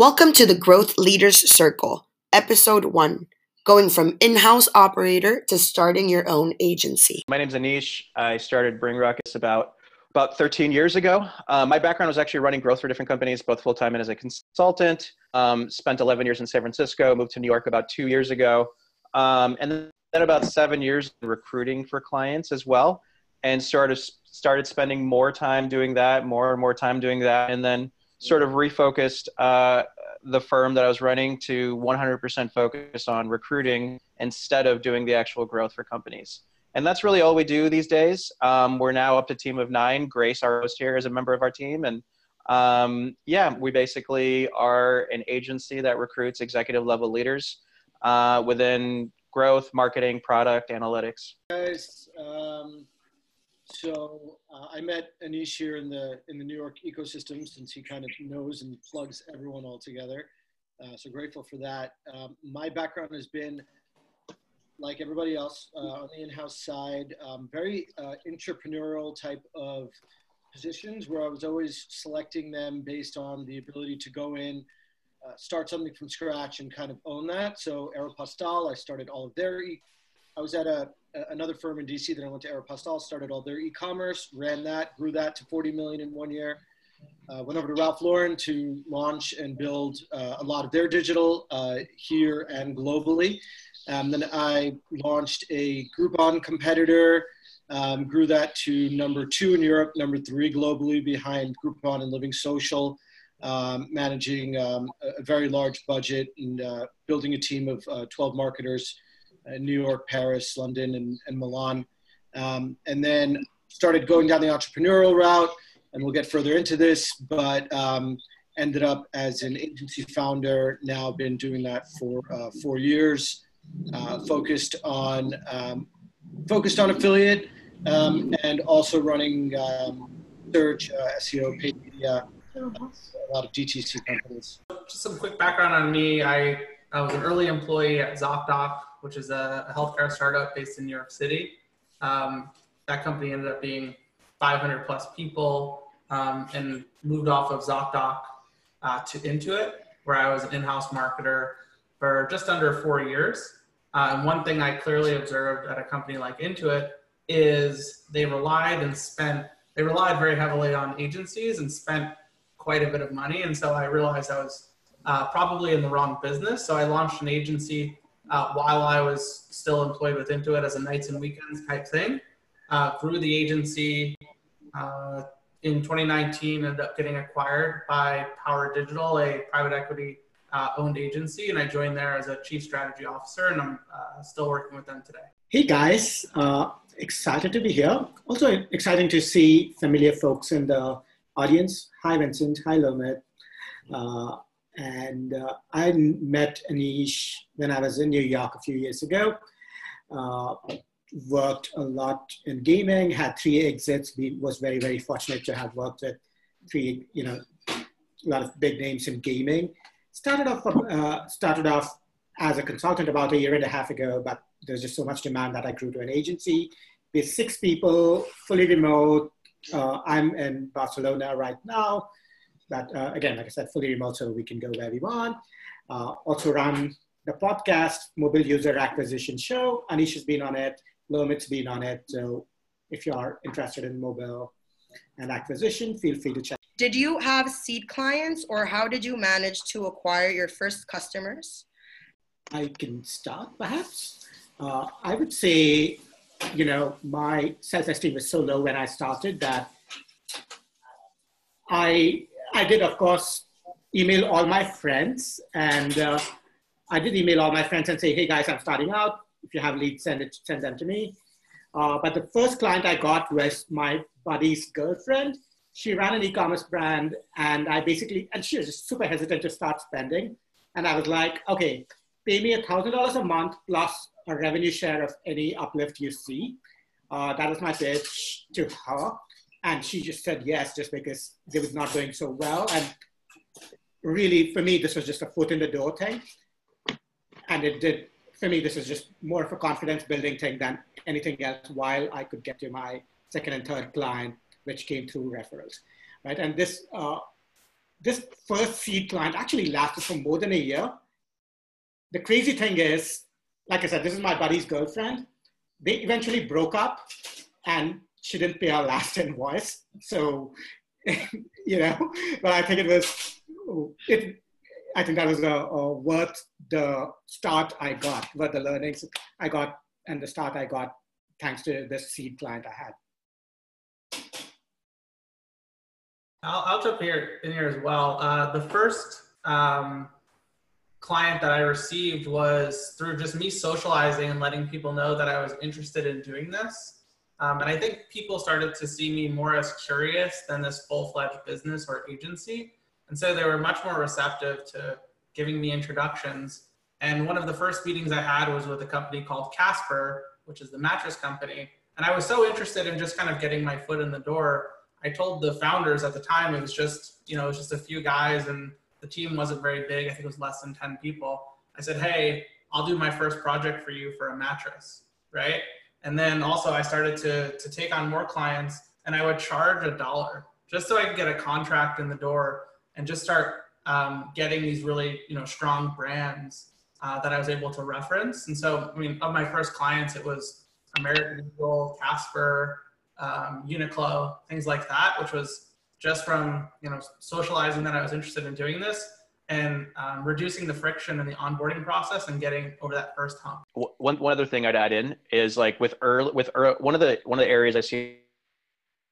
Welcome to the Growth Leaders Circle, Episode 1 Going from in house operator to starting your own agency. My name is Anish. I started Bring Ruckus about about 13 years ago. Uh, my background was actually running growth for different companies, both full time and as a consultant. Um, spent 11 years in San Francisco, moved to New York about two years ago, um, and then about seven years recruiting for clients as well, and started started spending more time doing that, more and more time doing that, and then sort of refocused uh, the firm that I was running to 100% focus on recruiting instead of doing the actual growth for companies. And that's really all we do these days. Um, we're now up to team of nine. Grace, our host here, is a member of our team, and um, yeah, we basically are an agency that recruits executive level leaders uh, within growth, marketing, product, analytics. Guys, um, so uh, I met Anish here in the in the New York ecosystem since he kind of knows and plugs everyone all together. Uh, so grateful for that. Um, my background has been like everybody else uh, on the in-house side, um, very uh, entrepreneurial type of positions where I was always selecting them based on the ability to go in, uh, start something from scratch and kind of own that. So Aeropostale, I started all of their e- I was at a, another firm in DC that I went to Aeropostale, started all their e-commerce, ran that, grew that to 40 million in one year. Uh, went over to Ralph Lauren to launch and build uh, a lot of their digital uh, here and globally. Um, then I launched a Groupon competitor, um, grew that to number two in Europe, number three globally behind Groupon and Living Social, um, managing um, a, very large budget and uh, building a team of uh, 12 marketers New York, Paris, London, and, and Milan. Um, and then started going down the entrepreneurial route, and we'll get further into this, but um, ended up as an agency founder. Now been doing that for uh, four years, uh, focused on um, focused on affiliate um, and also running um, search, uh, SEO, paid media, a lot of DTC companies. Just some quick background on me. I, I was an early employee at ZocDoc which is a, healthcare startup based in New York City. Um, that company ended up being 500 plus people um, and moved off of ZocDoc uh, to Intuit, where I was an in-house marketer for just under four years. Uh, and one thing I clearly observed at a company like Intuit is they relied and spent, they relied very heavily on agencies and spent quite a bit of money. And so I realized I was uh, probably in the wrong business. So I launched an agency uh, while I was still employed with Intuit as a nights and weekends type thing. Uh, grew the agency uh, in 2019, ended up getting acquired by Power Digital, a private equity uh, owned agency, and I joined there as a chief strategy officer, and I'm uh, still working with them today. Hey guys, uh, excited to be here. Also exciting to see familiar folks in the audience. Hi Vincent, hi Lomit. And uh, I met Anish when I was in New York a few years ago. Uh, worked a lot in gaming, had three exits, was very, very fortunate to have worked with three, you know, a lot of big names in gaming. Started off, uh, started off as a consultant about a year and a half ago, but there's just so much demand that I grew to an agency with six people, fully remote. Uh, I'm in Barcelona right now that, uh, again, like I said, fully remote so we can go where we want. Uh, also run the podcast, Mobile User Acquisition Show. Anish has been on it, Lomit's been on it. So if you are interested in mobile and acquisition, feel free to check. Did you have seed clients or how did you manage to acquire your first customers? I can start perhaps. Uh, I would say, you know, my self esteem was so low when I started that I I did, of course, email all my friends, and uh, I did email all my friends and say, "Hey guys, I'm starting out. If you have leads, send it, send them to me." Uh, but the first client I got was my buddy's girlfriend. She ran an e-commerce brand, and I basically, and she was super hesitant to start spending. And I was like, "Okay, pay me a thousand dollars a month plus a revenue share of any uplift you see." Uh, that was my pitch to her and she just said yes just because they was not doing so well and really for me this was just a foot in the door thing and it did for me this is just more of a confidence building thing than anything else while i could get to my second and third client which came through referrals right and this uh, this first seed client actually lasted for more than a year. The crazy thing is, like I said, this is my buddy's girlfriend. They eventually broke up and she didn't be our last invoice. So, you know, but I think it was, it, I think that was a, a worth the start I got, worth the learnings I got and the start I got thanks to this seed client I had. I'll, I'll jump here in here as well. Uh, the first um, client that I received was through just me socializing and letting people know that I was interested in doing this. Um, and I think people started to see me more as curious than this full-fledged business or agency. And so they were much more receptive to giving me introductions. And one of the first meetings I had was with a company called Casper, which is the mattress company. And I was so interested in just kind of getting my foot in the door. I told the founders at the time it was just, you know, it was just a few guys and the team wasn't very big. I think it was less than 10 people. I said, hey, I'll do my first project for you for a mattress, right? And then also I started to, to take on more clients and I would charge a dollar just so I could get a contract in the door and just start um, getting these really, you know, strong brands uh, that I was able to reference. And so, I mean, of my first clients, it was American Eagle, Casper, um, Uniqlo, things like that, which was just from, you know, socializing that I was interested in doing this and um, reducing the friction in the onboarding process and getting over that first hump. One, one other thing I'd add in is like with early, with early, one of the one of the areas I see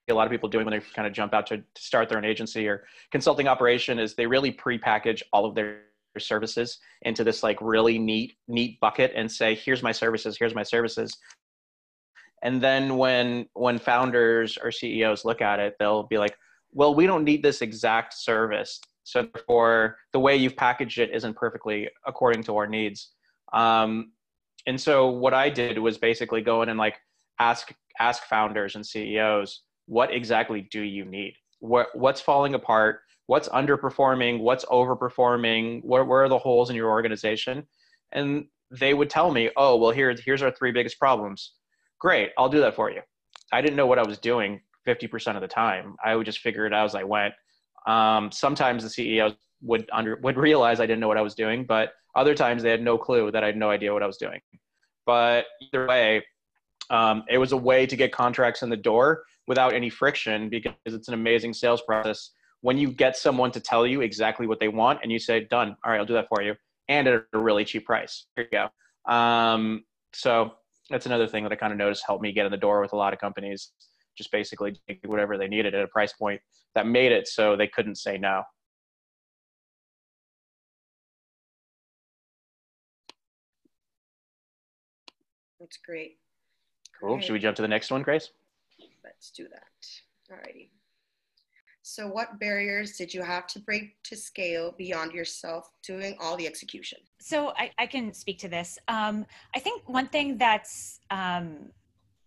a lot of people doing when they kind of jump out to, to start their own agency or consulting operation is they really pre-package all of their services into this like really neat neat bucket and say here's my services here's my services and then when when founders or ceos look at it they'll be like well we don't need this exact service so therefore, the way you've packaged it isn't perfectly according to our needs. Um, and so what I did was basically go in and like ask ask founders and CEOs, what exactly do you need? What what's falling apart? What's underperforming? What's overperforming? Where, where are the holes in your organization? And they would tell me, oh, well, here, here's our three biggest problems. Great, I'll do that for you. I didn't know what I was doing 50% of the time. I would just figure it out as I went. Um, sometimes the CEOs would under would realize I didn't know what I was doing, but other times they had no clue that I had no idea what I was doing. But either way, um, it was a way to get contracts in the door without any friction because it's an amazing sales process. When you get someone to tell you exactly what they want and you say, "Done, all right, I'll do that for you," and at a really cheap price. Here you go. Um, so that's another thing that I kind of noticed helped me get in the door with a lot of companies just basically whatever they needed at a price point that made it so they couldn't say no. That's great. Cool. Great. Should we jump to the next one, Grace? Let's do that. Alrighty. So, what barriers did you have to break to scale beyond yourself doing all the execution? So, I, I can speak to this. Um, I think one thing that's um,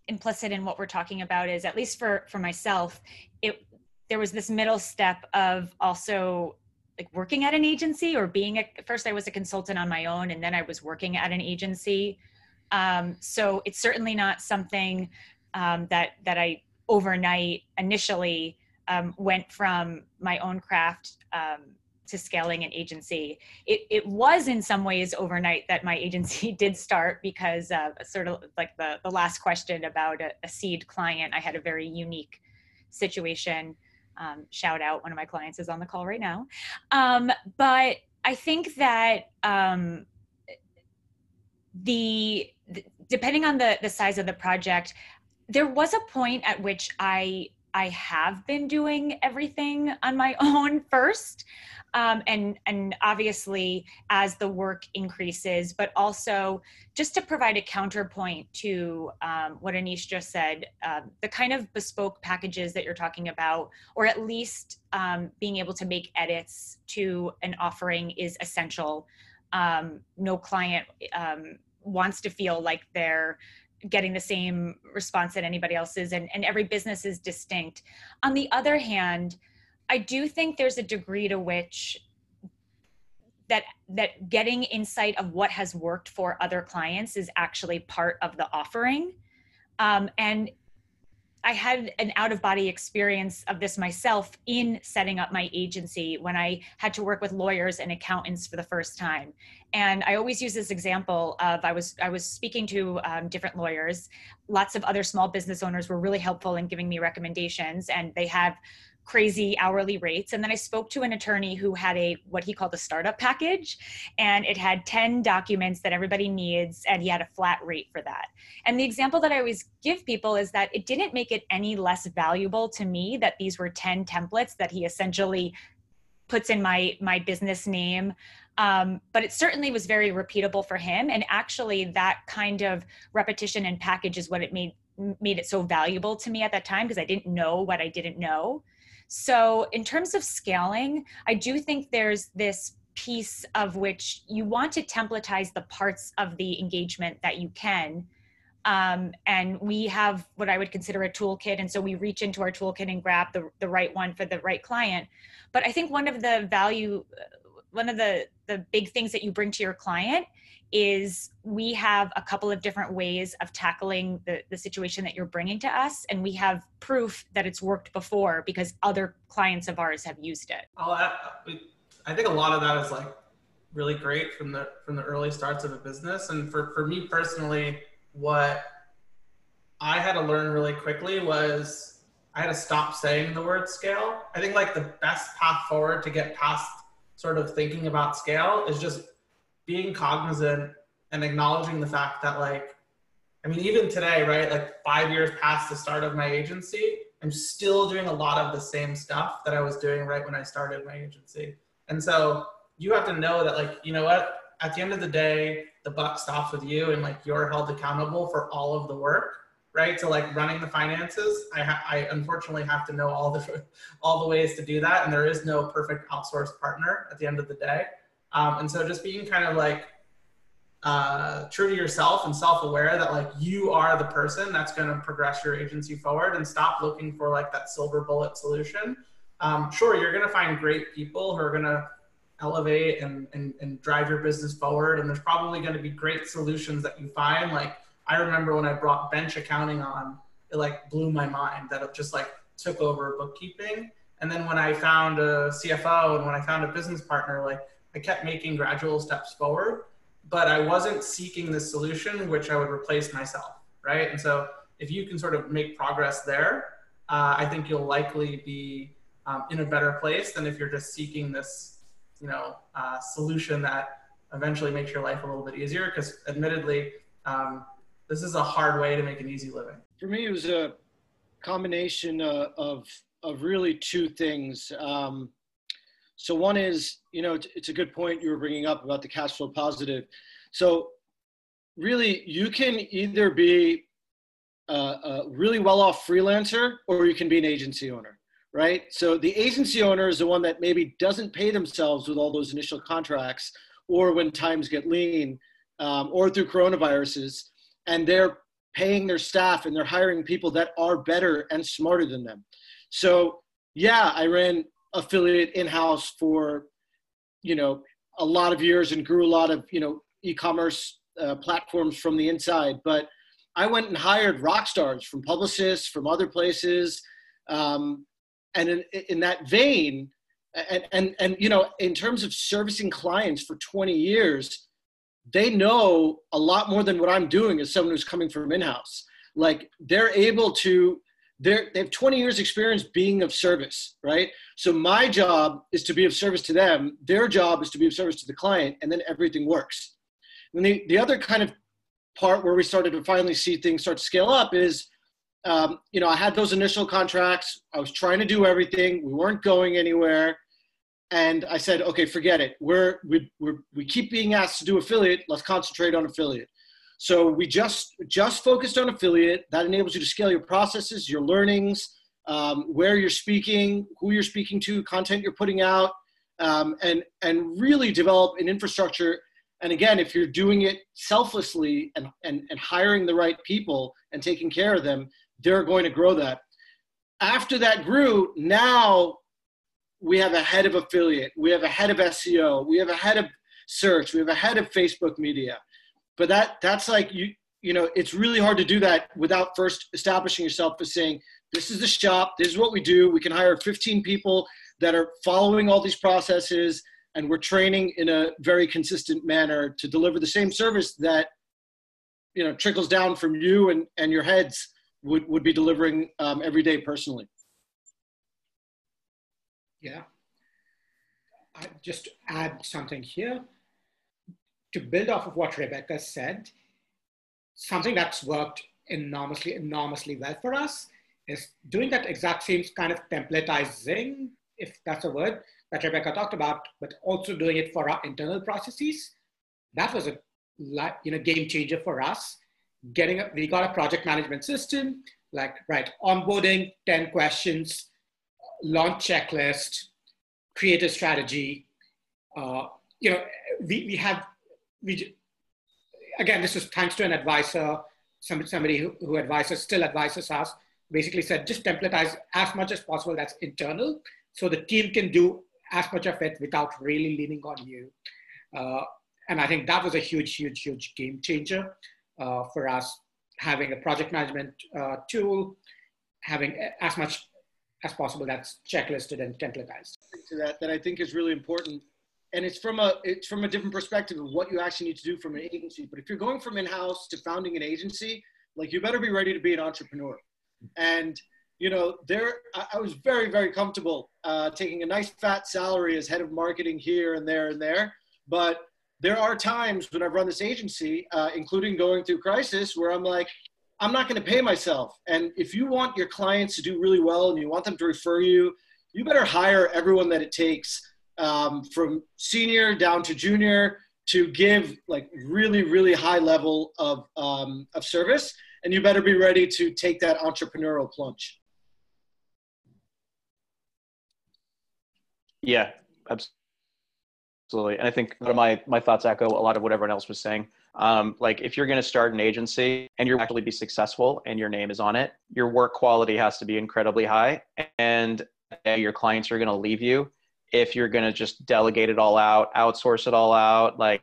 implicit in what we're talking about is at least for for myself it there was this middle step of also like working at an agency or being a first i was a consultant on my own and then i was working at an agency. Um, so it's certainly not something um, that that i overnight initially um, went from my own craft um, to scaling an agency. It, it was in some ways overnight that my agency did start because sort of like the, the last question about a, a seed client, I had a very unique situation. Um, shout out, one of my clients is on the call right now. Um, but I think that um, the, the depending on the the size of the project, there was a point at which I I have been doing everything on my own first. Um, and and obviously as the work increases, but also just to provide a counterpoint to um, what Anish just said, uh, the kind of bespoke packages that you're talking about, or at least um, being able to make edits to an offering is essential. Um, no client um, wants to feel like they're getting the same response that anybody else is and, and every business is distinct. On the other hand i do think there's a degree to which that that getting insight of what has worked for other clients is actually part of the offering. Um, and I had an out of body experience of this myself in setting up my agency when I had to work with lawyers and accountants for the first time. And I always use this example of I was I was speaking to um, different lawyers. Lots of other small business owners were really helpful in giving me recommendations, and they have crazy hourly rates. And then i spoke to an attorney who had a what he called a startup package and it had 10 documents that everybody needs and he had a flat rate for that. And the example that i always give people is that it didn't make it any less valuable to me that these were 10 templates that he essentially puts in my my business name. Um, but it certainly was very repeatable for him. And actually that kind of repetition and package is what it made made it so valuable to me at that time because i didn't know what i didn't know so, in terms of scaling, I do think there's this piece of which you want to templatize the parts of the engagement that you can. Um, and we have what I would consider a toolkit. And so we reach into our toolkit and grab the, the right one for the right client. But I think one of the value, one of the, the big things that you bring to your client is we have a couple of different ways of tackling the, the situation that you're bringing to us and we have proof that it's worked before because other clients of ours have used it. Add, i think a lot of that is like really great from the from the early starts of a business. And for, for me personally what i had to learn really quickly was i had to stop saying the word scale. I think like the best path forward to get past sort of thinking about scale is just being cognizant and acknowledging the fact that like i mean even today right like five years past the start of my agency i'm still doing a lot of the same stuff that i was doing right when i started my agency. And so you have to know that like you know what? At the end of the day the buck stops with you and like you're held accountable for all of the work right? So like running the finances i ha- i unfortunately have to know all the all the ways to do that. And there is no perfect outsourced partner at the end of the day um, and so just being kind of like uh, true to yourself and self-aware that like you are the person that's going to progress your agency forward and stop looking for like that silver bullet solution. Um, sure, you're going to find great people who are going to elevate and, and, and drive your business forward. And there's probably going to be great solutions that you find. Like I remember when I brought bench accounting on, it like blew my mind that it just like took over bookkeeping. And then when I found a CFO and when I found a business partner, like I kept making gradual steps forward, but I wasn't seeking the solution which I would replace myself, right? And so if you can sort of make progress there, uh, I think you'll likely be um, in a better place than if you're just seeking this, you know, uh, solution that eventually makes your life a little bit easier. Because admittedly, um, this is a hard way to make an easy living. For me, it was a combination uh, of of really two things. Um, so one is, you know, it's, a good point you were bringing up about the cash flow positive. So really, you can either be a, a really well-off freelancer or you can be an agency owner, right? So the agency owner is the one that maybe doesn't pay themselves with all those initial contracts or when times get lean um, or through coronaviruses and they're paying their staff and they're hiring people that are better and smarter than them. So yeah, I ran affiliate in-house for you know a lot of years and grew a lot of you know e-commerce uh, platforms from the inside. But i went and hired rock stars from publicists from other places um, and in, in that vein and, and and you know in terms of servicing clients for 20 years they know a lot more than what i'm doing as someone who's coming from in-house. Like they're able to they're, they have 20 years experience being of service, right? So my job is to be of service to them. Their job is to be of service to the client, and then everything works. And the, the other kind of part where we started to finally see things start to scale up is, um, you know, I had those initial contracts. I was trying to do everything. We weren't going anywhere. And I said, okay, forget it. We're, we, we're, we keep being asked to do affiliate. Let's concentrate on affiliate. So we just just focused on affiliate. That enables you to scale your processes, your learnings, um, where you're speaking, who you're speaking to, content you're putting out, um, and and really develop an infrastructure. And again, if you're doing it selflessly and, and, and hiring the right people and taking care of them, they're going to grow that. After that grew, now we have a head of affiliate, we have a head of SEO, we have a head of search, we have a head of Facebook media but that that's like you you know, it's really hard to do that without first establishing yourself as saying, this is the shop, this is what we do. We can hire 15 people that are following all these processes, and we're training in a very consistent manner to deliver the same service that you know trickles down from you and, and your heads would, would be delivering um, every day personally. Yeah. I just add something here to build off of what Rebecca said. Something that's worked enormously, enormously well for us is doing that exact same kind of templatizing, if that's a word, that Rebecca talked about, but also doing it for our internal processes. That was a you know, game changer for us. Getting a, we got a project management system, like right, onboarding, 10 questions, launch checklist, create a strategy. Uh, you know, we, we have, we, again, this was thanks to an advisor, somebody, somebody who, who advises, still advises us, basically said just templatize as much as possible that's internal so the team can do as much of it without really leaning on you. Uh, and I think that was a huge, huge, huge game changer uh, for us having a project management uh, tool, having as much as possible that's checklisted and templatized. To that, that I think is really important, and it's from a it's from a different perspective of what you actually need to do from an agency. But if you're going from in-house to founding an agency, like you better be ready to be an entrepreneur. And you know, there I, I was very very comfortable uh, taking a nice fat salary as head of marketing here and there and there. But there are times when I've run this agency, uh, including going through crisis, where I'm like, I'm not going to pay myself. And if you want your clients to do really well and you want them to refer you, you better hire everyone that it takes um, from senior down to junior to give like really, really high level of, um, of service and you better be ready to take that entrepreneurial plunge. Yeah, absolutely. And I think my my thoughts echo a lot of what everyone else was saying. Um, like if you're going to start an agency and you're actually be successful and your name is on it, your work quality has to be incredibly high, and your clients are going to leave you if you're going to just delegate it all out, outsource it all out. Like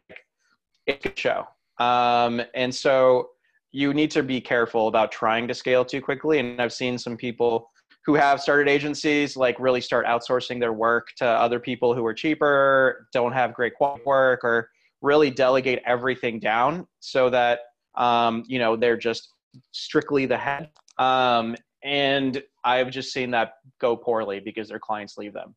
it could show. Um, and so you need to be careful about trying to scale too quickly. And I've seen some people who have started agencies like really start outsourcing their work to other people who are cheaper, don't have great quality work, or really delegate everything down so that um, you know they're just strictly the head. Um, and I've just seen that go poorly because their clients leave them.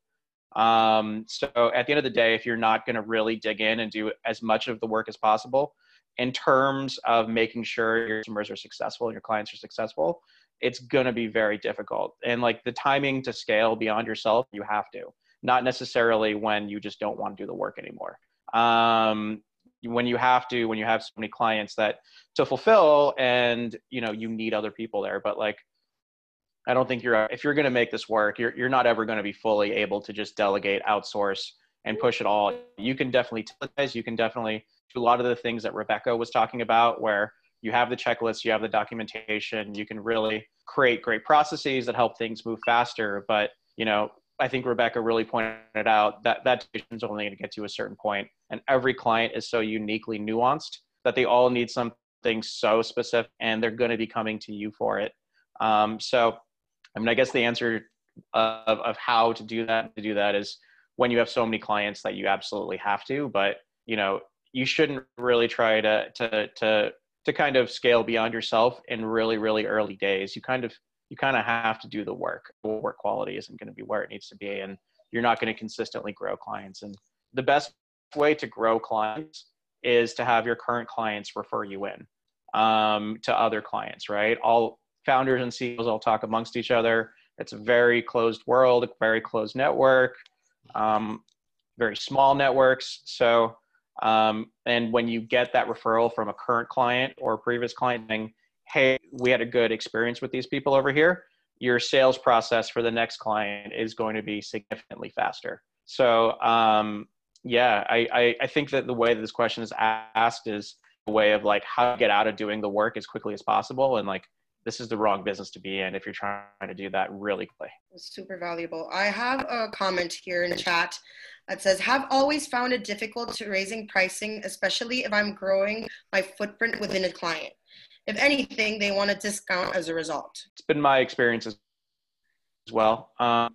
Um, so at the end of the day, if you're not going to really dig in and do as much of the work as possible, in terms of making sure your customers are successful and your clients are successful, it's going to be very difficult. And like the timing to scale beyond yourself, you have to, not necessarily when you just don't want to do the work anymore. Um, when you have to, when you have so many clients that to fulfill and, you know, you need other people there, but like, I don't think you're, if you're going to make this work, you're, you're not ever going to be fully able to just delegate, outsource and push it all. You can definitely, you can definitely do a lot of the things that Rebecca was talking about, where you have the checklist, you have the documentation, you can really create great processes that help things move faster. But you know, I think Rebecca really pointed out that that is only going to get to a certain point, and every client is so uniquely nuanced that they all need something so specific, and they're going to be coming to you for it. Um, so, I mean, I guess the answer of, of how to do that to do that is when you have so many clients that you absolutely have to. But you know, you shouldn't really try to to to to kind of scale beyond yourself in really really early days. You kind of you kind of have to do the work. Work quality isn't going to be where it needs to be and you're not going to consistently grow clients. And the best way to grow clients is to have your current clients refer you in um, to other clients right? All founders and ceos all talk amongst each other it's a very closed world a very closed network um, very small networks so um, and when you get that referral from a current client or a previous client saying, hey, we had a good experience with these people over here, your sales process for the next client is going to be significantly faster. So, um, yeah, I, I, I, think that the way that this question is asked is a way of like how to get out of doing the work as quickly as possible. And like, this is the wrong business to be in if you're trying to do that really quickly. Super valuable. I have a comment here in chat that says, have always found it difficult to raising pricing, especially if I'm growing my footprint within a client. if anything, they want a discount as a result. It's been my experience as well. Um,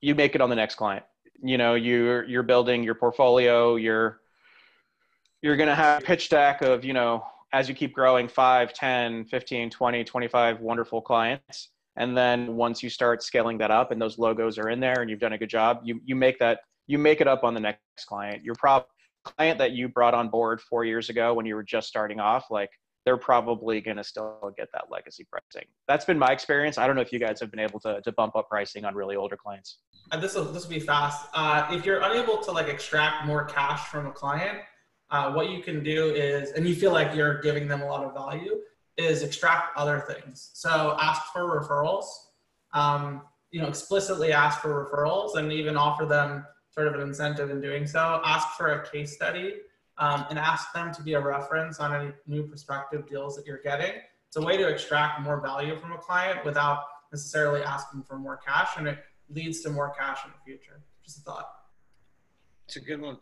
you make it on the next client. You know, you're you're building your portfolio. You're you're going to have a pitch deck of you know as you keep growing 5 10 15 20 25 wonderful clients. And then once you start scaling that up and those logos are in there and you've done a good job you you make that you make it up on the next client. Your prob client that you brought on board four years ago when you were just starting off like they're probably going to still get that legacy pricing. That's been my experience. I don't know if you guys have been able to, to bump up pricing on really older clients. And this will this will be fast. Uh, if you're unable to like extract more cash from a client uh, what you can do is, and you feel like you're giving them a lot of value, is extract other things. So ask for referrals. Um, you know, explicitly ask for referrals and even offer them sort of an incentive in doing so. Ask for a case study um, and ask them to be a reference on any new prospective deals that you're getting. It's a way to extract more value from a client without necessarily asking for more cash, and it leads to more cash in the future. Just a thought. It's a good one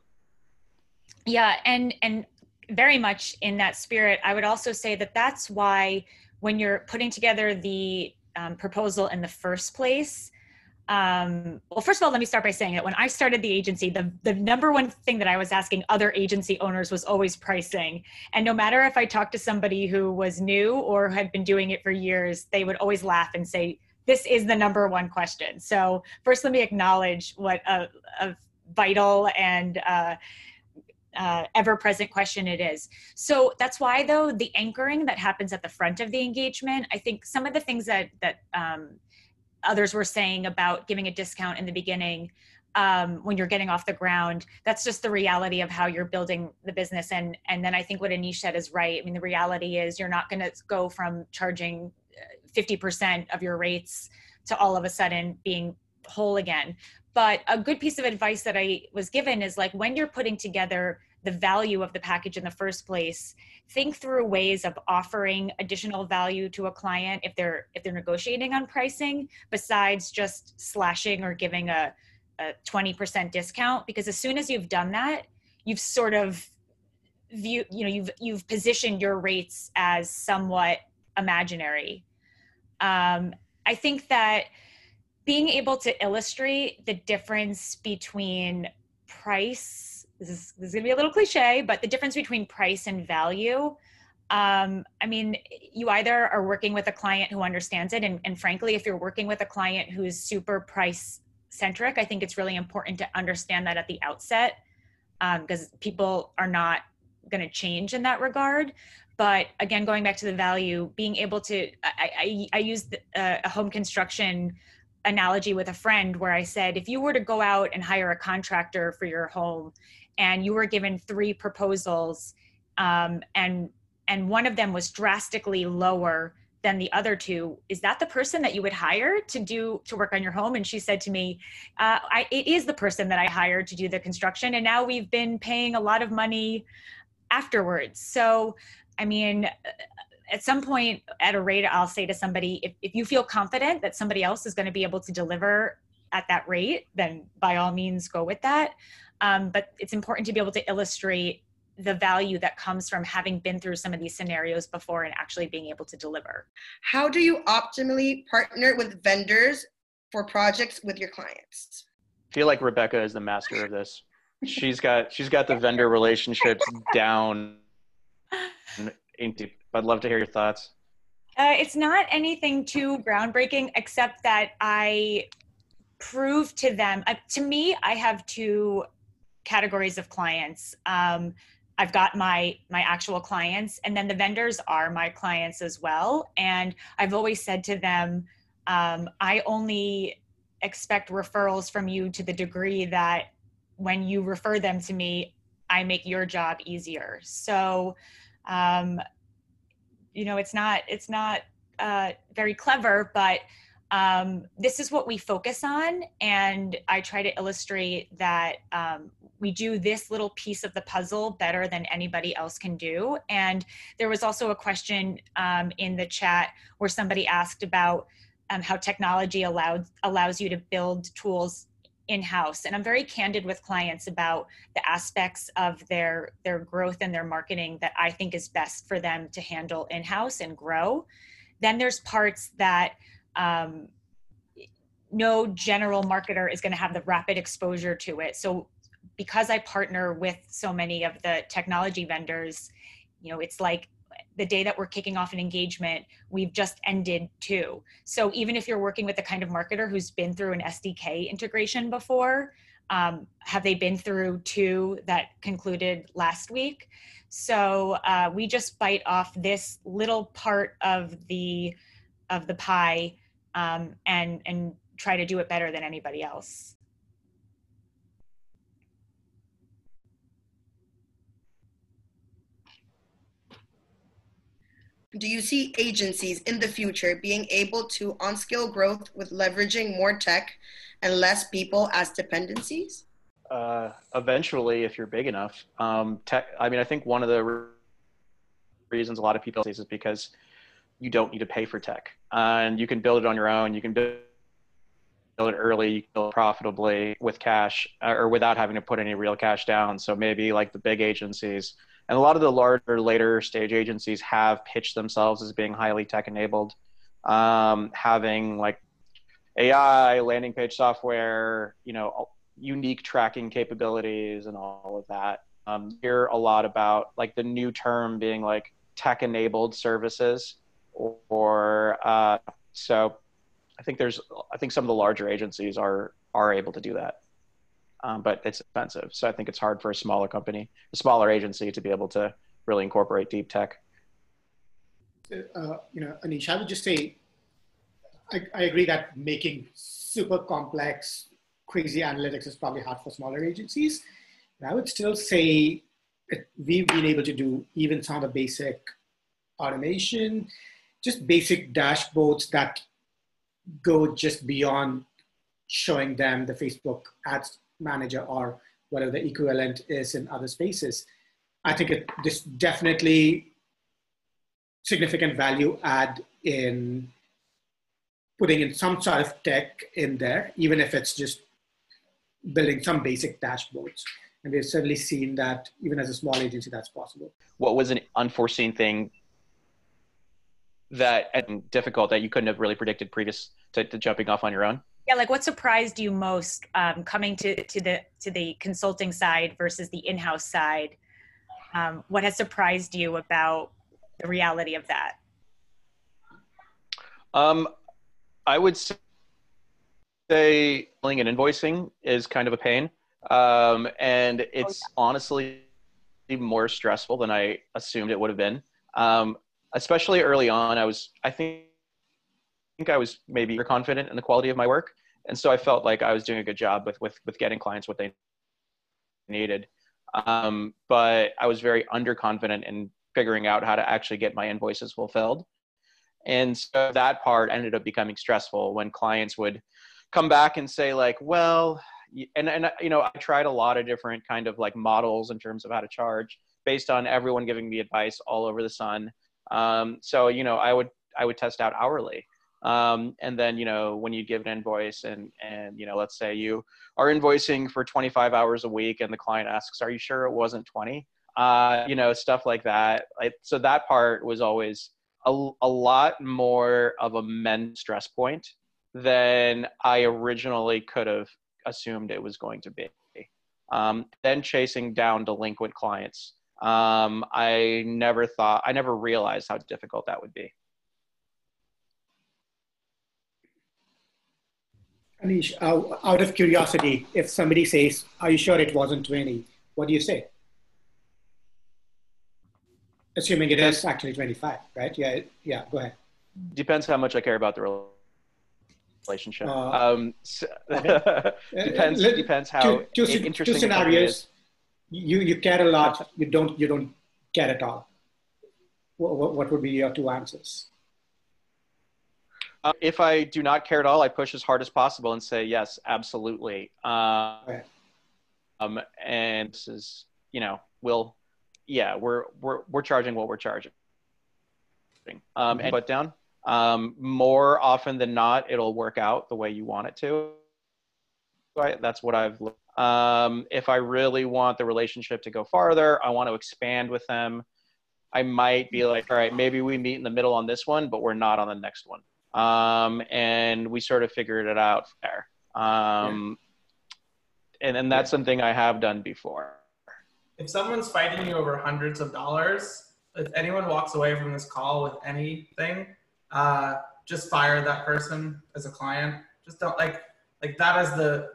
yeah and and very much in that spirit i would also say that that's why when you're putting together the um, proposal in the first place um, well first of all let me start by saying that when i started the agency the, the number one thing that i was asking other agency owners was always pricing. And no matter if i talked to somebody who was new or had been doing it for years they would always laugh and say this is the number one question. So first let me acknowledge what a, a vital and uh, uh, ever present question it is. So that's why, though, the anchoring that happens at the front of the engagement, I think some of the things that, that um, others were saying about giving a discount in the beginning. Um, when you're getting off the ground that's just the reality of how you're building the business and and then i think what anish said is right i mean the reality is you're not going to go from charging 50% uh, of your rates to all of a sudden being whole again but a good piece of advice that i was given is like when you're putting together the value of the package in the first place think through ways of offering additional value to a client if they're if they're negotiating on pricing besides just slashing or giving a, a 20% discount because as soon as you've done that you've sort of view you know you've you've positioned your rates as somewhat imaginary. Um, i think that being able to illustrate the difference between price this is this is gonna be a little cliche, but the difference between price and value. Um, I mean, you either are working with a client who understands it, and, and frankly, if you're working with a client who's super price centric, I think it's really important to understand that at the outset because um, people are not going to change in that regard. But again, going back to the value, being able to, I, I, I used uh, a home construction analogy with a friend where I said, if you were to go out and hire a contractor for your home and you were given three proposals um, and and one of them was drastically lower than the other two. Is that the person that you would hire to do to work on your home? And she said to me uh, I, it is the person that i hired to do the construction and now we've been paying a lot of money afterwards. So i mean at some point at a rate i'll say to somebody if, if you feel confident that somebody else is going to be able to deliver at that rate then by all means go with that um, but it's important to be able to illustrate the value that comes from having been through some of these scenarios before and actually being able to deliver. How do you optimally partner with vendors for projects with your clients? I feel like Rebecca is the master of this. She's got she's got the vendor relationships down. I'd love to hear your thoughts. Uh, it's not anything too groundbreaking, except that I prove to them. Uh, to me, I have two categories of clients. Um, I've got my my actual clients, and then the vendors are my clients as well. And I've always said to them, um, I only expect referrals from you to the degree that when you refer them to me, I make your job easier. So, um, you know, it's not it's not uh, very clever, but um, this is what we focus on and i try to illustrate that um, we do this little piece of the puzzle better than anybody else can do. And there was also a question um, in the chat where somebody asked about um, how technology allowed allows you to build tools in-house. And i'm very candid with clients about the aspects of their their growth and their marketing that i think is best for them to handle in-house and grow. Then there's parts that um, no general marketer is going to have the rapid exposure to it so because i partner with so many of the technology vendors you know it's like the day that we're kicking off an engagement, we've just ended two. So even if you're working with a kind of marketer who's been through an SDK integration before, um, have they been through two that concluded last week? So uh, we just bite off this little part of the of the pie um, and and try to do it better than anybody else. Do you see agencies in the future being able to on-scale growth with leveraging more tech and less people as dependencies? Uh, eventually, if you're big enough, um, tech. I mean, I think one of the re- reasons a lot of people say is because you don't need to pay for tech, and you can build it on your own. You can build it early, You can build it profitably with cash, or without having to put any real cash down. So maybe like the big agencies and a lot of the larger later stage agencies have pitched themselves as being highly tech enabled. Um, having like ai landing page software you know unique tracking capabilities and all of that. Um, hear a lot about like the new term being like tech enabled services or, uh, so i think there's i think some of the larger agencies are are able to do that um, but it's expensive. So I think it's hard for a smaller company, a smaller agency, to be able to really incorporate deep tech. Uh, you know, Anish, I would just say, I, I agree that making super complex, crazy analytics is probably hard for smaller agencies. But I would still say we've been able to do even some of the basic automation, just basic dashboards that go just beyond showing them the Facebook ads manager or whatever the equivalent is in other spaces. I think it, this definitely significant value add in putting in some sort of tech in there, even if it's just building some basic dashboards. And we've certainly seen that even as a small agency, that's possible. What was an unforeseen thing that and difficult that you couldn't have really predicted previous to, to jumping off on your own? yeah like what surprised you most um, coming to to the to the consulting side versus the in-house side um, what has surprised you about the reality of that um, i would say billing and invoicing is kind of a pain um, and it's oh, yeah. honestly more stressful than i assumed it would have been um, especially early on i was i think think I was maybe confident in the quality of my work, and so I felt like I was doing a good job with with with getting clients what they needed. Um, but I was very underconfident in figuring out how to actually get my invoices fulfilled, and so that part ended up becoming stressful when clients would come back and say like, well. And, and you know i tried a lot of different kind of like models in terms of how to charge based on everyone giving me advice all over the sun um, so you know i would i would test out hourly um, and then, you know, when you give an invoice and, and, you know, let's say you are invoicing for 25 hours a week and the client asks, are you sure it wasn't 20? Uh, you know, stuff like that. Like, so that part was always a, a lot more of a men stress point than I originally could have assumed it was going to be. Um, then chasing down delinquent clients. Um, I never thought, I never realized how difficult that would be. Anish, uh, out of curiosity, if somebody says, Are you sure it wasn't 20? What do you say? Assuming it is actually 25, right? Yeah, yeah, go ahead. Depends how much I care about the relationship. Uh, um, so okay. depends, depends how two, two, interesting two scenarios. You, you care a lot, you don't, you don't care at all. What, what would be your two answers? Uh, if I do not care at all, I push as hard as possible and say yes, absolutely. Um, um, and this is, you know, we'll, yeah, we're we're we're charging what we're charging. Um, and put down. Um, more often than not, it'll work out the way you want it to. I, that's what I've. Um, if I really want the relationship to go farther, I want to expand with them. I might be like, all right, maybe we meet in the middle on this one, but we're not on the next one. Um, and we sort of figured it out there. Um, yeah. and, and that's something I have done before. If someone's fighting you over hundreds of dollars, if anyone walks away from this call with anything, uh, just fire that person as a client. Just don't like, like that is the,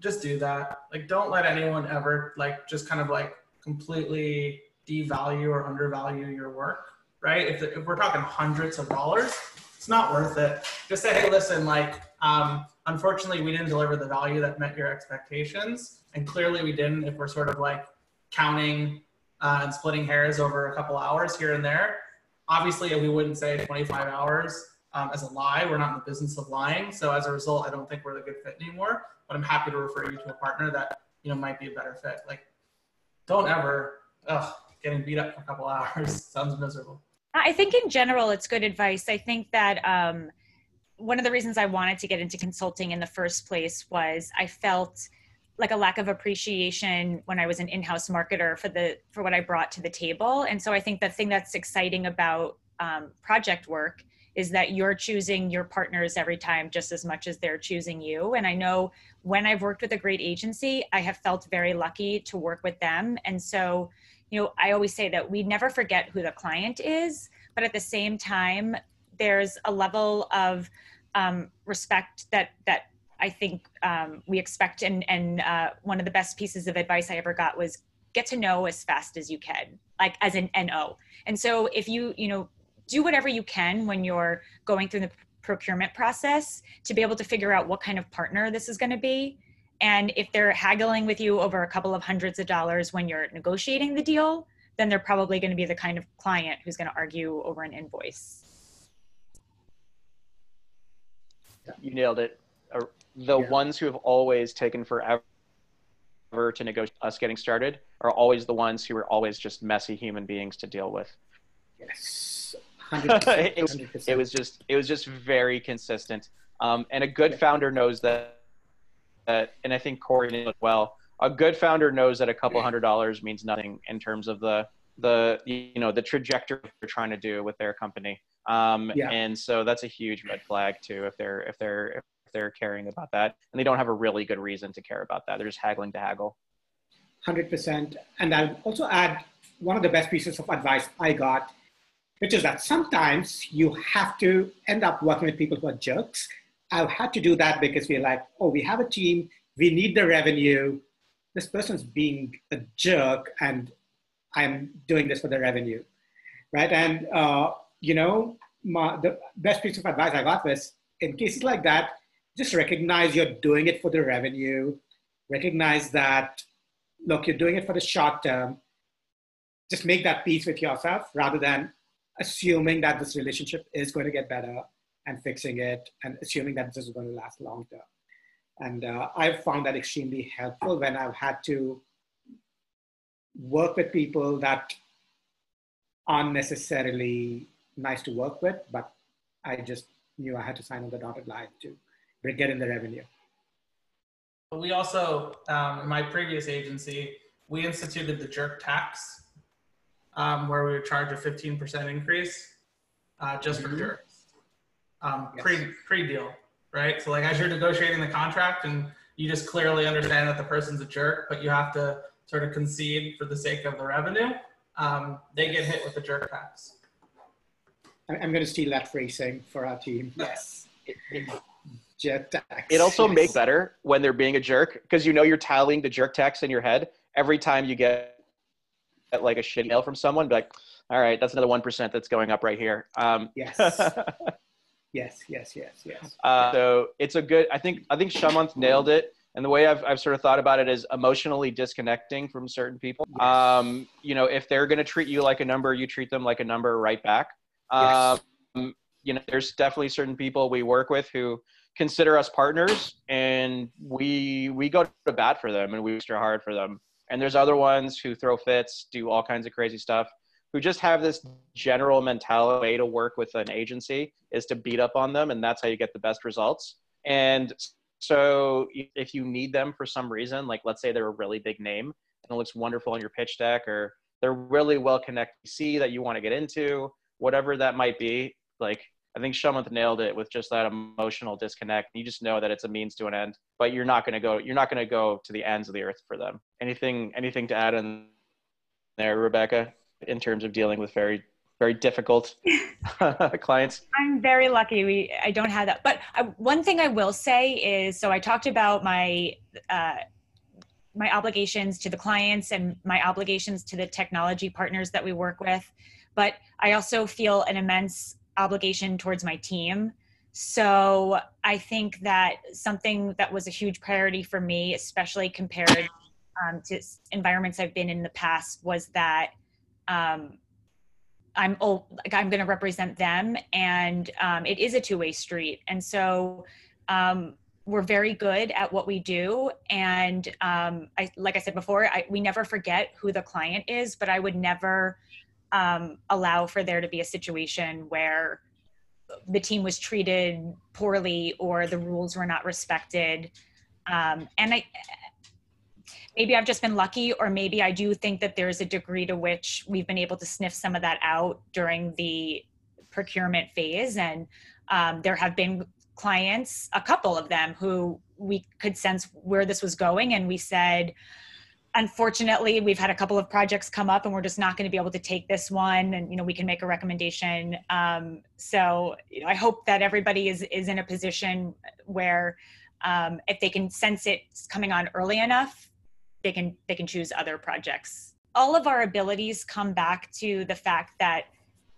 just do that. Like, don't let anyone ever like just kind of like completely devalue or undervalue your work, right? If, if we're talking hundreds of dollars, it's not worth it. Just say, hey, listen, like, um, unfortunately, we didn't deliver the value that met your expectations. And clearly we didn't if we're sort of like counting uh, and splitting hairs over a couple hours here and there. Obviously, we wouldn't say 25 hours um, as a lie. We're not in the business of lying. So as a result, I don't think we're the good fit anymore. But I'm happy to refer you to a partner that you know might be a better fit. Like, don't ever, ugh, getting beat up for a couple hours sounds miserable. I think in general, it's good advice. I think that um, one of the reasons I wanted to get into consulting in the first place was I felt like a lack of appreciation when I was an in-house marketer for the for what I brought to the table. And so I think the thing that's exciting about um, project work is that you're choosing your partners every time just as much as they're choosing you. And I know when I've worked with a great agency, I have felt very lucky to work with them. And so you know, I always say that we never forget who the client is, but at the same time, there's a level of um, respect that that I think um, we expect. And and uh, one of the best pieces of advice I ever got was get to know as fast as you can, like as an NO. And so if you you know do whatever you can when you're going through the procurement process to be able to figure out what kind of partner this is going to be and if they're haggling with you over a couple of hundreds of dollars when you're negotiating the deal, then they're probably going to be the kind of client who's going to argue over an invoice. You nailed it. Uh, the yeah. ones who have always taken forever to negotiate us getting started are always the ones who are always just messy human beings to deal with. Yes. 100%, 100%. it, was, it was just it was just very consistent. Um, and a good founder knows that that, and I think Corey knows well. A good founder knows that a couple hundred dollars means nothing in terms of the the you know the trajectory they're trying to do with their company. Um, yeah. And so that's a huge red flag too if they're if they're if they're caring about that and they don't have a really good reason to care about that. They're just haggling to haggle. Hundred percent. And I'll also add one of the best pieces of advice I got, which is that sometimes you have to end up working with people who are jerks I've had to do that because we're like, oh, we have a team, we need the revenue. This person's being a jerk, and I'm doing this for the revenue, right? And uh, you know, my, the best piece of advice I got was in cases like that, just recognize you're doing it for the revenue. Recognize that, look, you're doing it for the short term. Just make that peace with yourself rather than assuming that this relationship is going to get better and fixing it and assuming that this is going to last long term. And uh, I've found that extremely helpful when I've had to work with people that aren't necessarily nice to work with, but I just knew I had to sign on the dotted line to get in the revenue. We also, um, in my previous agency, we instituted the jerk tax, um, where we would charge a 15% increase uh, just mm-hmm. for jerks um, yes. pre pre deal, right? So like as you're negotiating the contract, and you just clearly understand that the person's a jerk, but you have to sort of concede for the sake of the revenue. Um, they get hit with the jerk tax. I'm going to steal that phrasing for our team. Yes. jerk tax. It also yes. makes better when they're being a jerk because you know you're tallying the jerk tax in your head every time you get like a shit mail from someone. Be like, all right, that's another one percent that's going up right here. Um, yes. Yes, yes, yes, yes. Uh, so it's a good. I think I think Shamanth nailed it. And the way I've, I've sort of thought about it is emotionally disconnecting from certain people. Yes. Um, you know, if they're going to treat you like a number, you treat them like a number right back. Yes. Um, you know, there's definitely certain people we work with who consider us partners, and we we go to bat for them and we extra hard for them. And there's other ones who throw fits, do all kinds of crazy stuff who just have this general mentality way to work with an agency is to beat up on them and that's how you get the best results and So if you need them for some reason, like let's say they're a really big name and it looks wonderful on your pitch deck, or they're really well connected, see that you want to get into, whatever that might be, like I think Shamanth nailed it with just that emotional disconnect. You just know that it's a means to an end, but you're not going to go. You're not going to go to the ends of the earth for them. Anything? Anything to add in there, Rebecca, in terms of dealing with very, very difficult clients? I'm very lucky. We I don't have that, but I, one thing I will say is, so I talked about my. Uh, my obligations to the clients and my obligations to the technology partners that we work with but i also feel an immense obligation towards my team. So I think that something that was a huge priority for me, especially compared um, to environments I've been in the past, was that um, I'm oh, like I'm going to represent them, and um, it is a two-way street. And so um, we're very good at what we do, and um, I, like I said before, I, we never forget who the client is, but I would never um, allow for there to be a situation where the team was treated poorly or the rules were not respected. Um, and I, maybe I've just been lucky, or maybe I do think that there's a degree to which we've been able to sniff some of that out during the procurement phase. And um, there have been clients, a couple of them, who we could sense where this was going, and we said, unfortunately we've had a couple of projects come up and we're just not going to be able to take this one and you know we can make a recommendation. Um, so you know, i hope that everybody is is in a position where um, if they can sense it coming on early enough they can they can choose other projects. All of our abilities come back to the fact that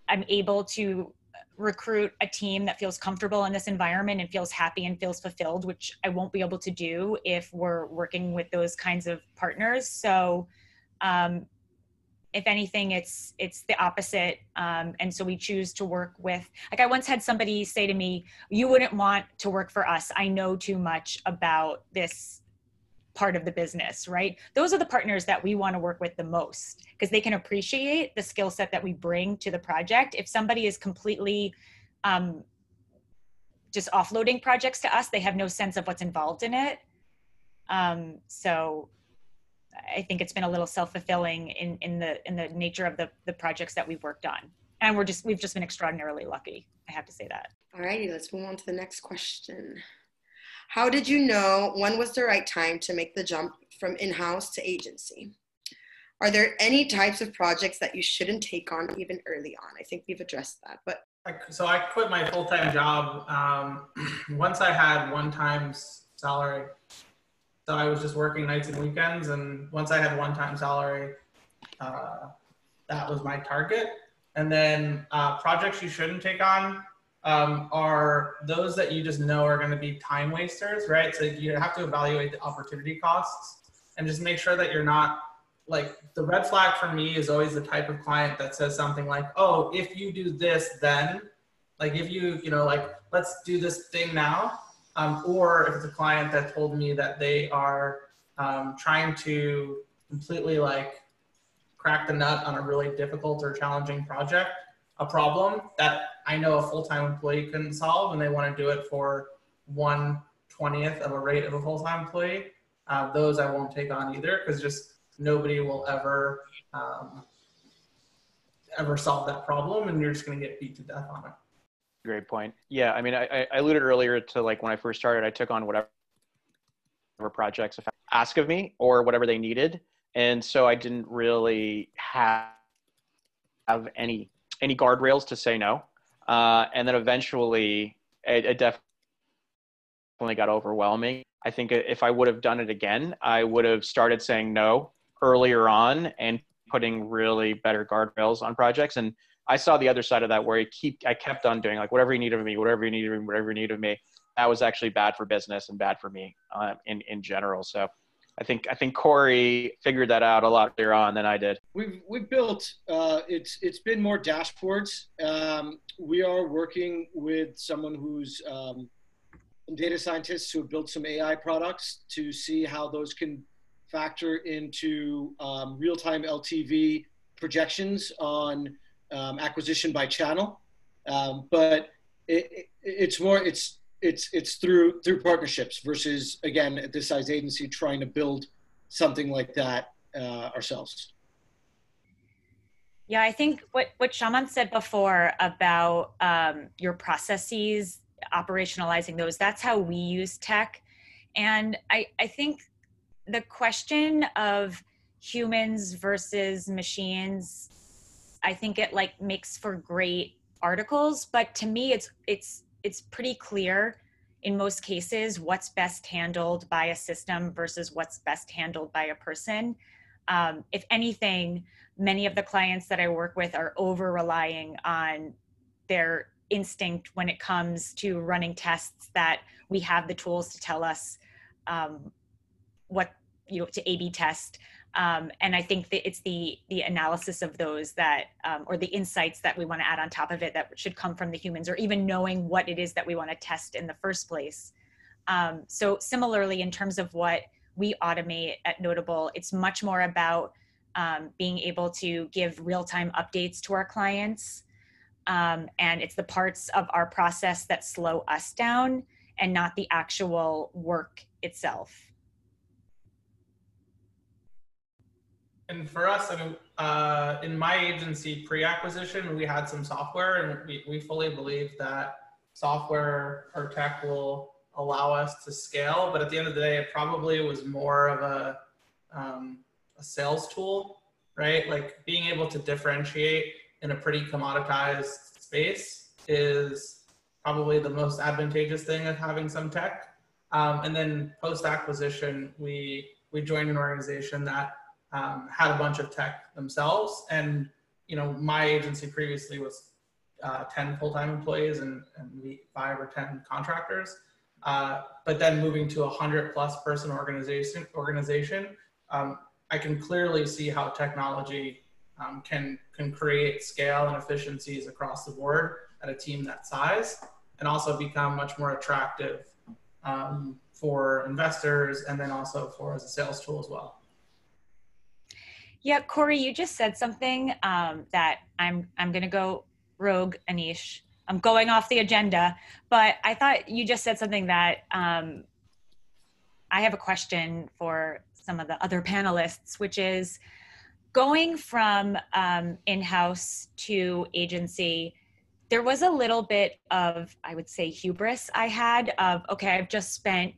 i'm able to recruit a team that feels comfortable in this environment and feels happy and feels fulfilled, which I won't be able to do if we're working with those kinds of partners. So, um, if anything, it's it's the opposite, um, and so we choose to work with. Like I once had somebody say to me, "You wouldn't want to work for us. I know too much about this part of the business, right? Those are the partners that we want to work with the most because they can appreciate the skill set that we bring to the project. If somebody is completely um, just offloading projects to us, they have no sense of what's involved in it. Um, so I think it's been a little self-fulfilling in, in the in the nature of the, the projects that we've worked on. And we're just we've just been extraordinarily lucky. I have to say that. All righty, let's move on to the next question. How did you know when was the right time to make the jump from in house to agency? Are there any types of projects that you shouldn't take on even early on? I think we've addressed that, but. So I quit my full time job um, once I had one time salary. So I was just working nights and weekends, and once I had one time salary, uh, that was my target. And then uh, projects you shouldn't take on um, are those that you just know are going to be time wasters, right? So you have to evaluate the opportunity costs and just make sure that you're not like the red flag for me is always the type of client that says something like, oh, if you do this, then like if you, you know, like let's do this thing now. Um, or if it's a client that told me that they are um, trying to completely like crack the nut on a really difficult or challenging project, a problem that I know a full-time employee couldn't solve and they want to do it for one twentieth of a rate of a full-time employee, uh, those I won't take on either because just nobody will ever um, ever solve that problem and you're just going to get beat to death on it. Great point. Yeah, I mean, I, I alluded earlier to like when I first started, I took on whatever projects ask of me or whatever they needed, and so I didn't really have have any any guardrails to say no. Uh, and then eventually it, it definitely got overwhelming. I think if I would have done it again, I would have started saying no earlier on and putting really better guardrails on projects. And I saw the other side of that where I keep I kept on doing like whatever you need of me, whatever you need of me, whatever you need of me. That was actually bad for business and bad for me uh, in in general. So I think I think Corey figured that out a lot earlier on than I did. We've we've built uh, it's it's been more dashboards. Um, we are working with someone who's um, data scientists who have built some AI products to see how those can factor into um, real-time LTV projections on um, acquisition by channel. Um, but it, it, it's more it's it's it's through through partnerships versus again at this size agency trying to build something like that uh, ourselves. Yeah, I think what what Shamanth said before about um, your processes, operationalizing those, that's how we use tech. And I, I think the question of humans versus machines, I think it like makes for great articles, but to me it's it's it's pretty clear in most cases what's best handled by a system versus what's best handled by a person. Um, if anything, many of the clients that I work with are over relying on their instinct when it comes to running tests that we have the tools to tell us um, what you know to A/B test. Um, and I think that it's the the analysis of those that um, or the insights that we want to add on top of it that should come from the humans, or even knowing what it is that we want to test in the first place. Um, so similarly, in terms of what we automate at Notable, it's much more about um, being able to give real time updates to our clients. Um, and it's the parts of our process that slow us down and not the actual work itself. And for us, I mean, uh, in my agency pre-acquisition, we had some software, and we, we fully believe that software or tech will allow us to scale. But at the end of the day, it probably was more of a um, a sales tool, right? Like being able to differentiate in a pretty commoditized space is probably the most advantageous thing of having some tech. Um, and then post acquisition, we we joined an organization that um, had a bunch of tech themselves. And you know, my agency previously was uh, 10 full-time employees and, and five or 10 contractors. Uh, but then moving to a hundred plus person organization, organization um, I can clearly see how technology um, can can create scale and efficiencies across the board at a team that size, and also become much more attractive um, for investors, and then also for as a sales tool as well. Yeah, Corey, you just said something um, that I'm I'm to go rogue, Anish. I'm going off the agenda, but I thought you just said something that um, I have a question for some of the other panelists, which is going from um, in-house to agency there was a little bit of i would say hubris i had of okay i've just spent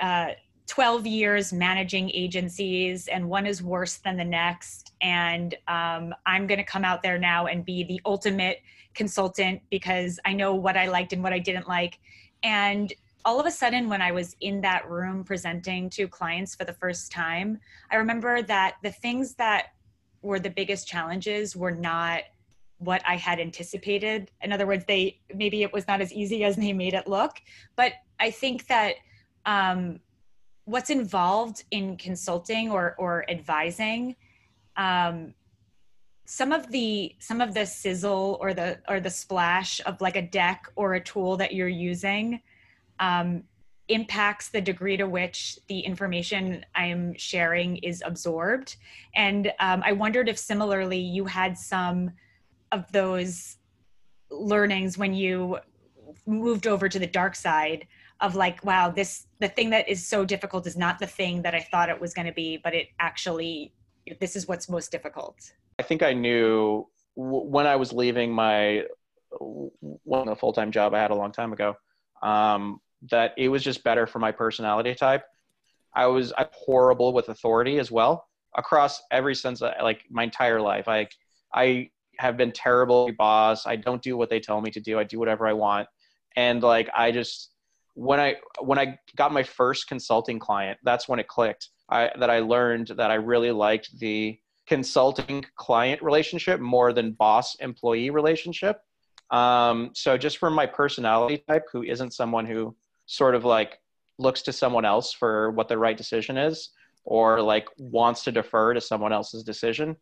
uh, 12 years managing agencies and one is worse than the next. And um, i'm going to come out there now and be the ultimate consultant because i know what i liked and what i didn't like. And all of a sudden when i was in that room presenting to clients for the first time i remember that the things that were the biggest challenges were not what i had anticipated. In other words they maybe it was not as easy as they made it look. But i think that um, what's involved in consulting or or advising um, some of the some of the sizzle or the or the splash of like a deck or a tool that you're using um, impacts the degree to which the information I'm sharing is absorbed. And um, I wondered if similarly you had some of those learnings when you moved over to the dark side of like, wow, this, the thing that is so difficult is not the thing that I thought it was going to be, but it actually, this is what's most difficult. I think I knew when I was leaving my one the full time job I had a long time ago. Um, that it was just better for my personality type. I was I'm horrible with authority as well across every sense of, like my entire life. I I have been terrible boss. I don't do what they tell me to do. I do whatever I want. And like I just when I when I got my first consulting client, that's when it clicked. I that I learned that I really liked the consulting client relationship more than boss employee relationship. Um, so just from my personality type, who isn't someone who sort of like looks to someone else for what the right decision is or like wants to defer to someone else's decision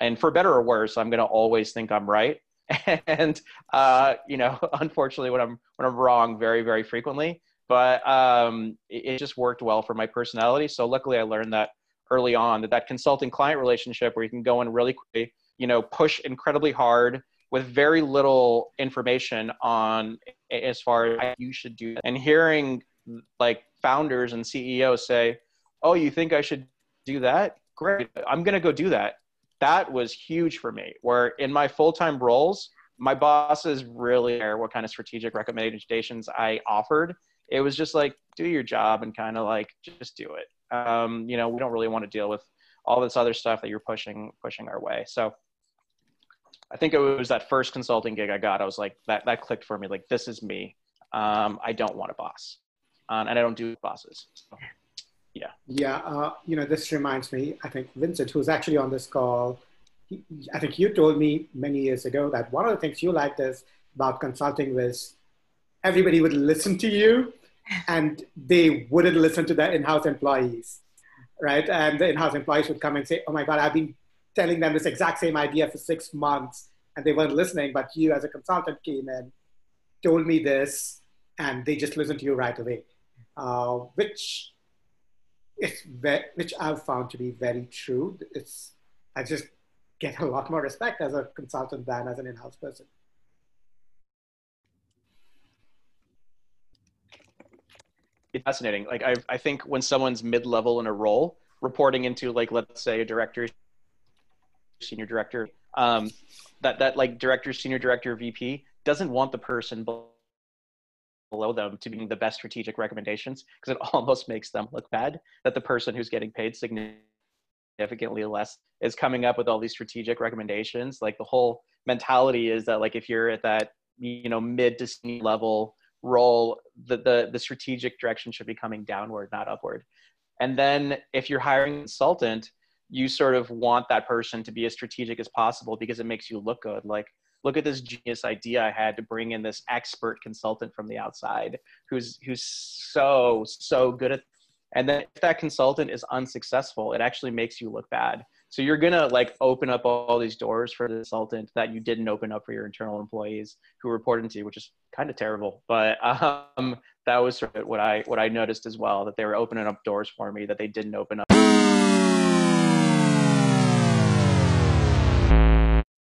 and for better or worse i'm going to always think i'm right and uh, you know unfortunately when i'm when i'm wrong very very frequently but um, it, it, just worked well for my personality so luckily i learned that early on that that consulting client relationship where you can go in really quickly you know push incredibly hard with very little information on as far as you should do. And hearing like founders and CEOs say, "Oh, you think I should do that? Great, I'm gonna go do that." That was huge for me. Where in my full-time roles, my bosses really care what kind of strategic recommendations I offered. It was just like, do your job and kind of like just do it. Um, you know, we don't really want to deal with all this other stuff that you're pushing pushing our way. So I think it was that first consulting gig I got. I was like, that that clicked for me. Like, this is me. Um, I don't want a boss, um, and I don't do bosses. So, yeah. Yeah. Uh, you know, this reminds me. I think Vincent, who's actually on this call, he, I think you told me many years ago that one of the things you liked is about consulting was everybody would listen to you, and they wouldn't listen to the in-house employees, right? And the in-house employees would come and say, "Oh my God, I've been telling them this exact same idea for six months and they weren't listening, but you as a consultant came in, told me this, and they just listened to you right away, uh, which is ve- which I've found to be very true. It's I just get a lot more respect as a consultant than as an in-house person. It's fascinating. Like I, I think when someone's mid-level in a role, reporting into like let's say a director senior director, um, that that like director, senior director, VP doesn't want the person below them to being the best strategic recommendations because it almost makes them look bad that the person who's getting paid significantly less is coming up with all these strategic recommendations. Like the whole mentality is that like if you're at that you know mid to senior level role, the the, the strategic direction should be coming downward, not upward. And then if you're hiring a consultant, you sort of want that person to be as strategic as possible because it makes you look good. Like, look at this genius idea I had to bring in this expert consultant from the outside who's who's so so good at and then if that consultant is unsuccessful, it actually makes you look bad. So you're gonna like open up all these doors for the consultant that you didn't open up for your internal employees who reported to you, which is kind of terrible. But um, that was sort of what I what I noticed as well that they were opening up doors for me that they didn't open up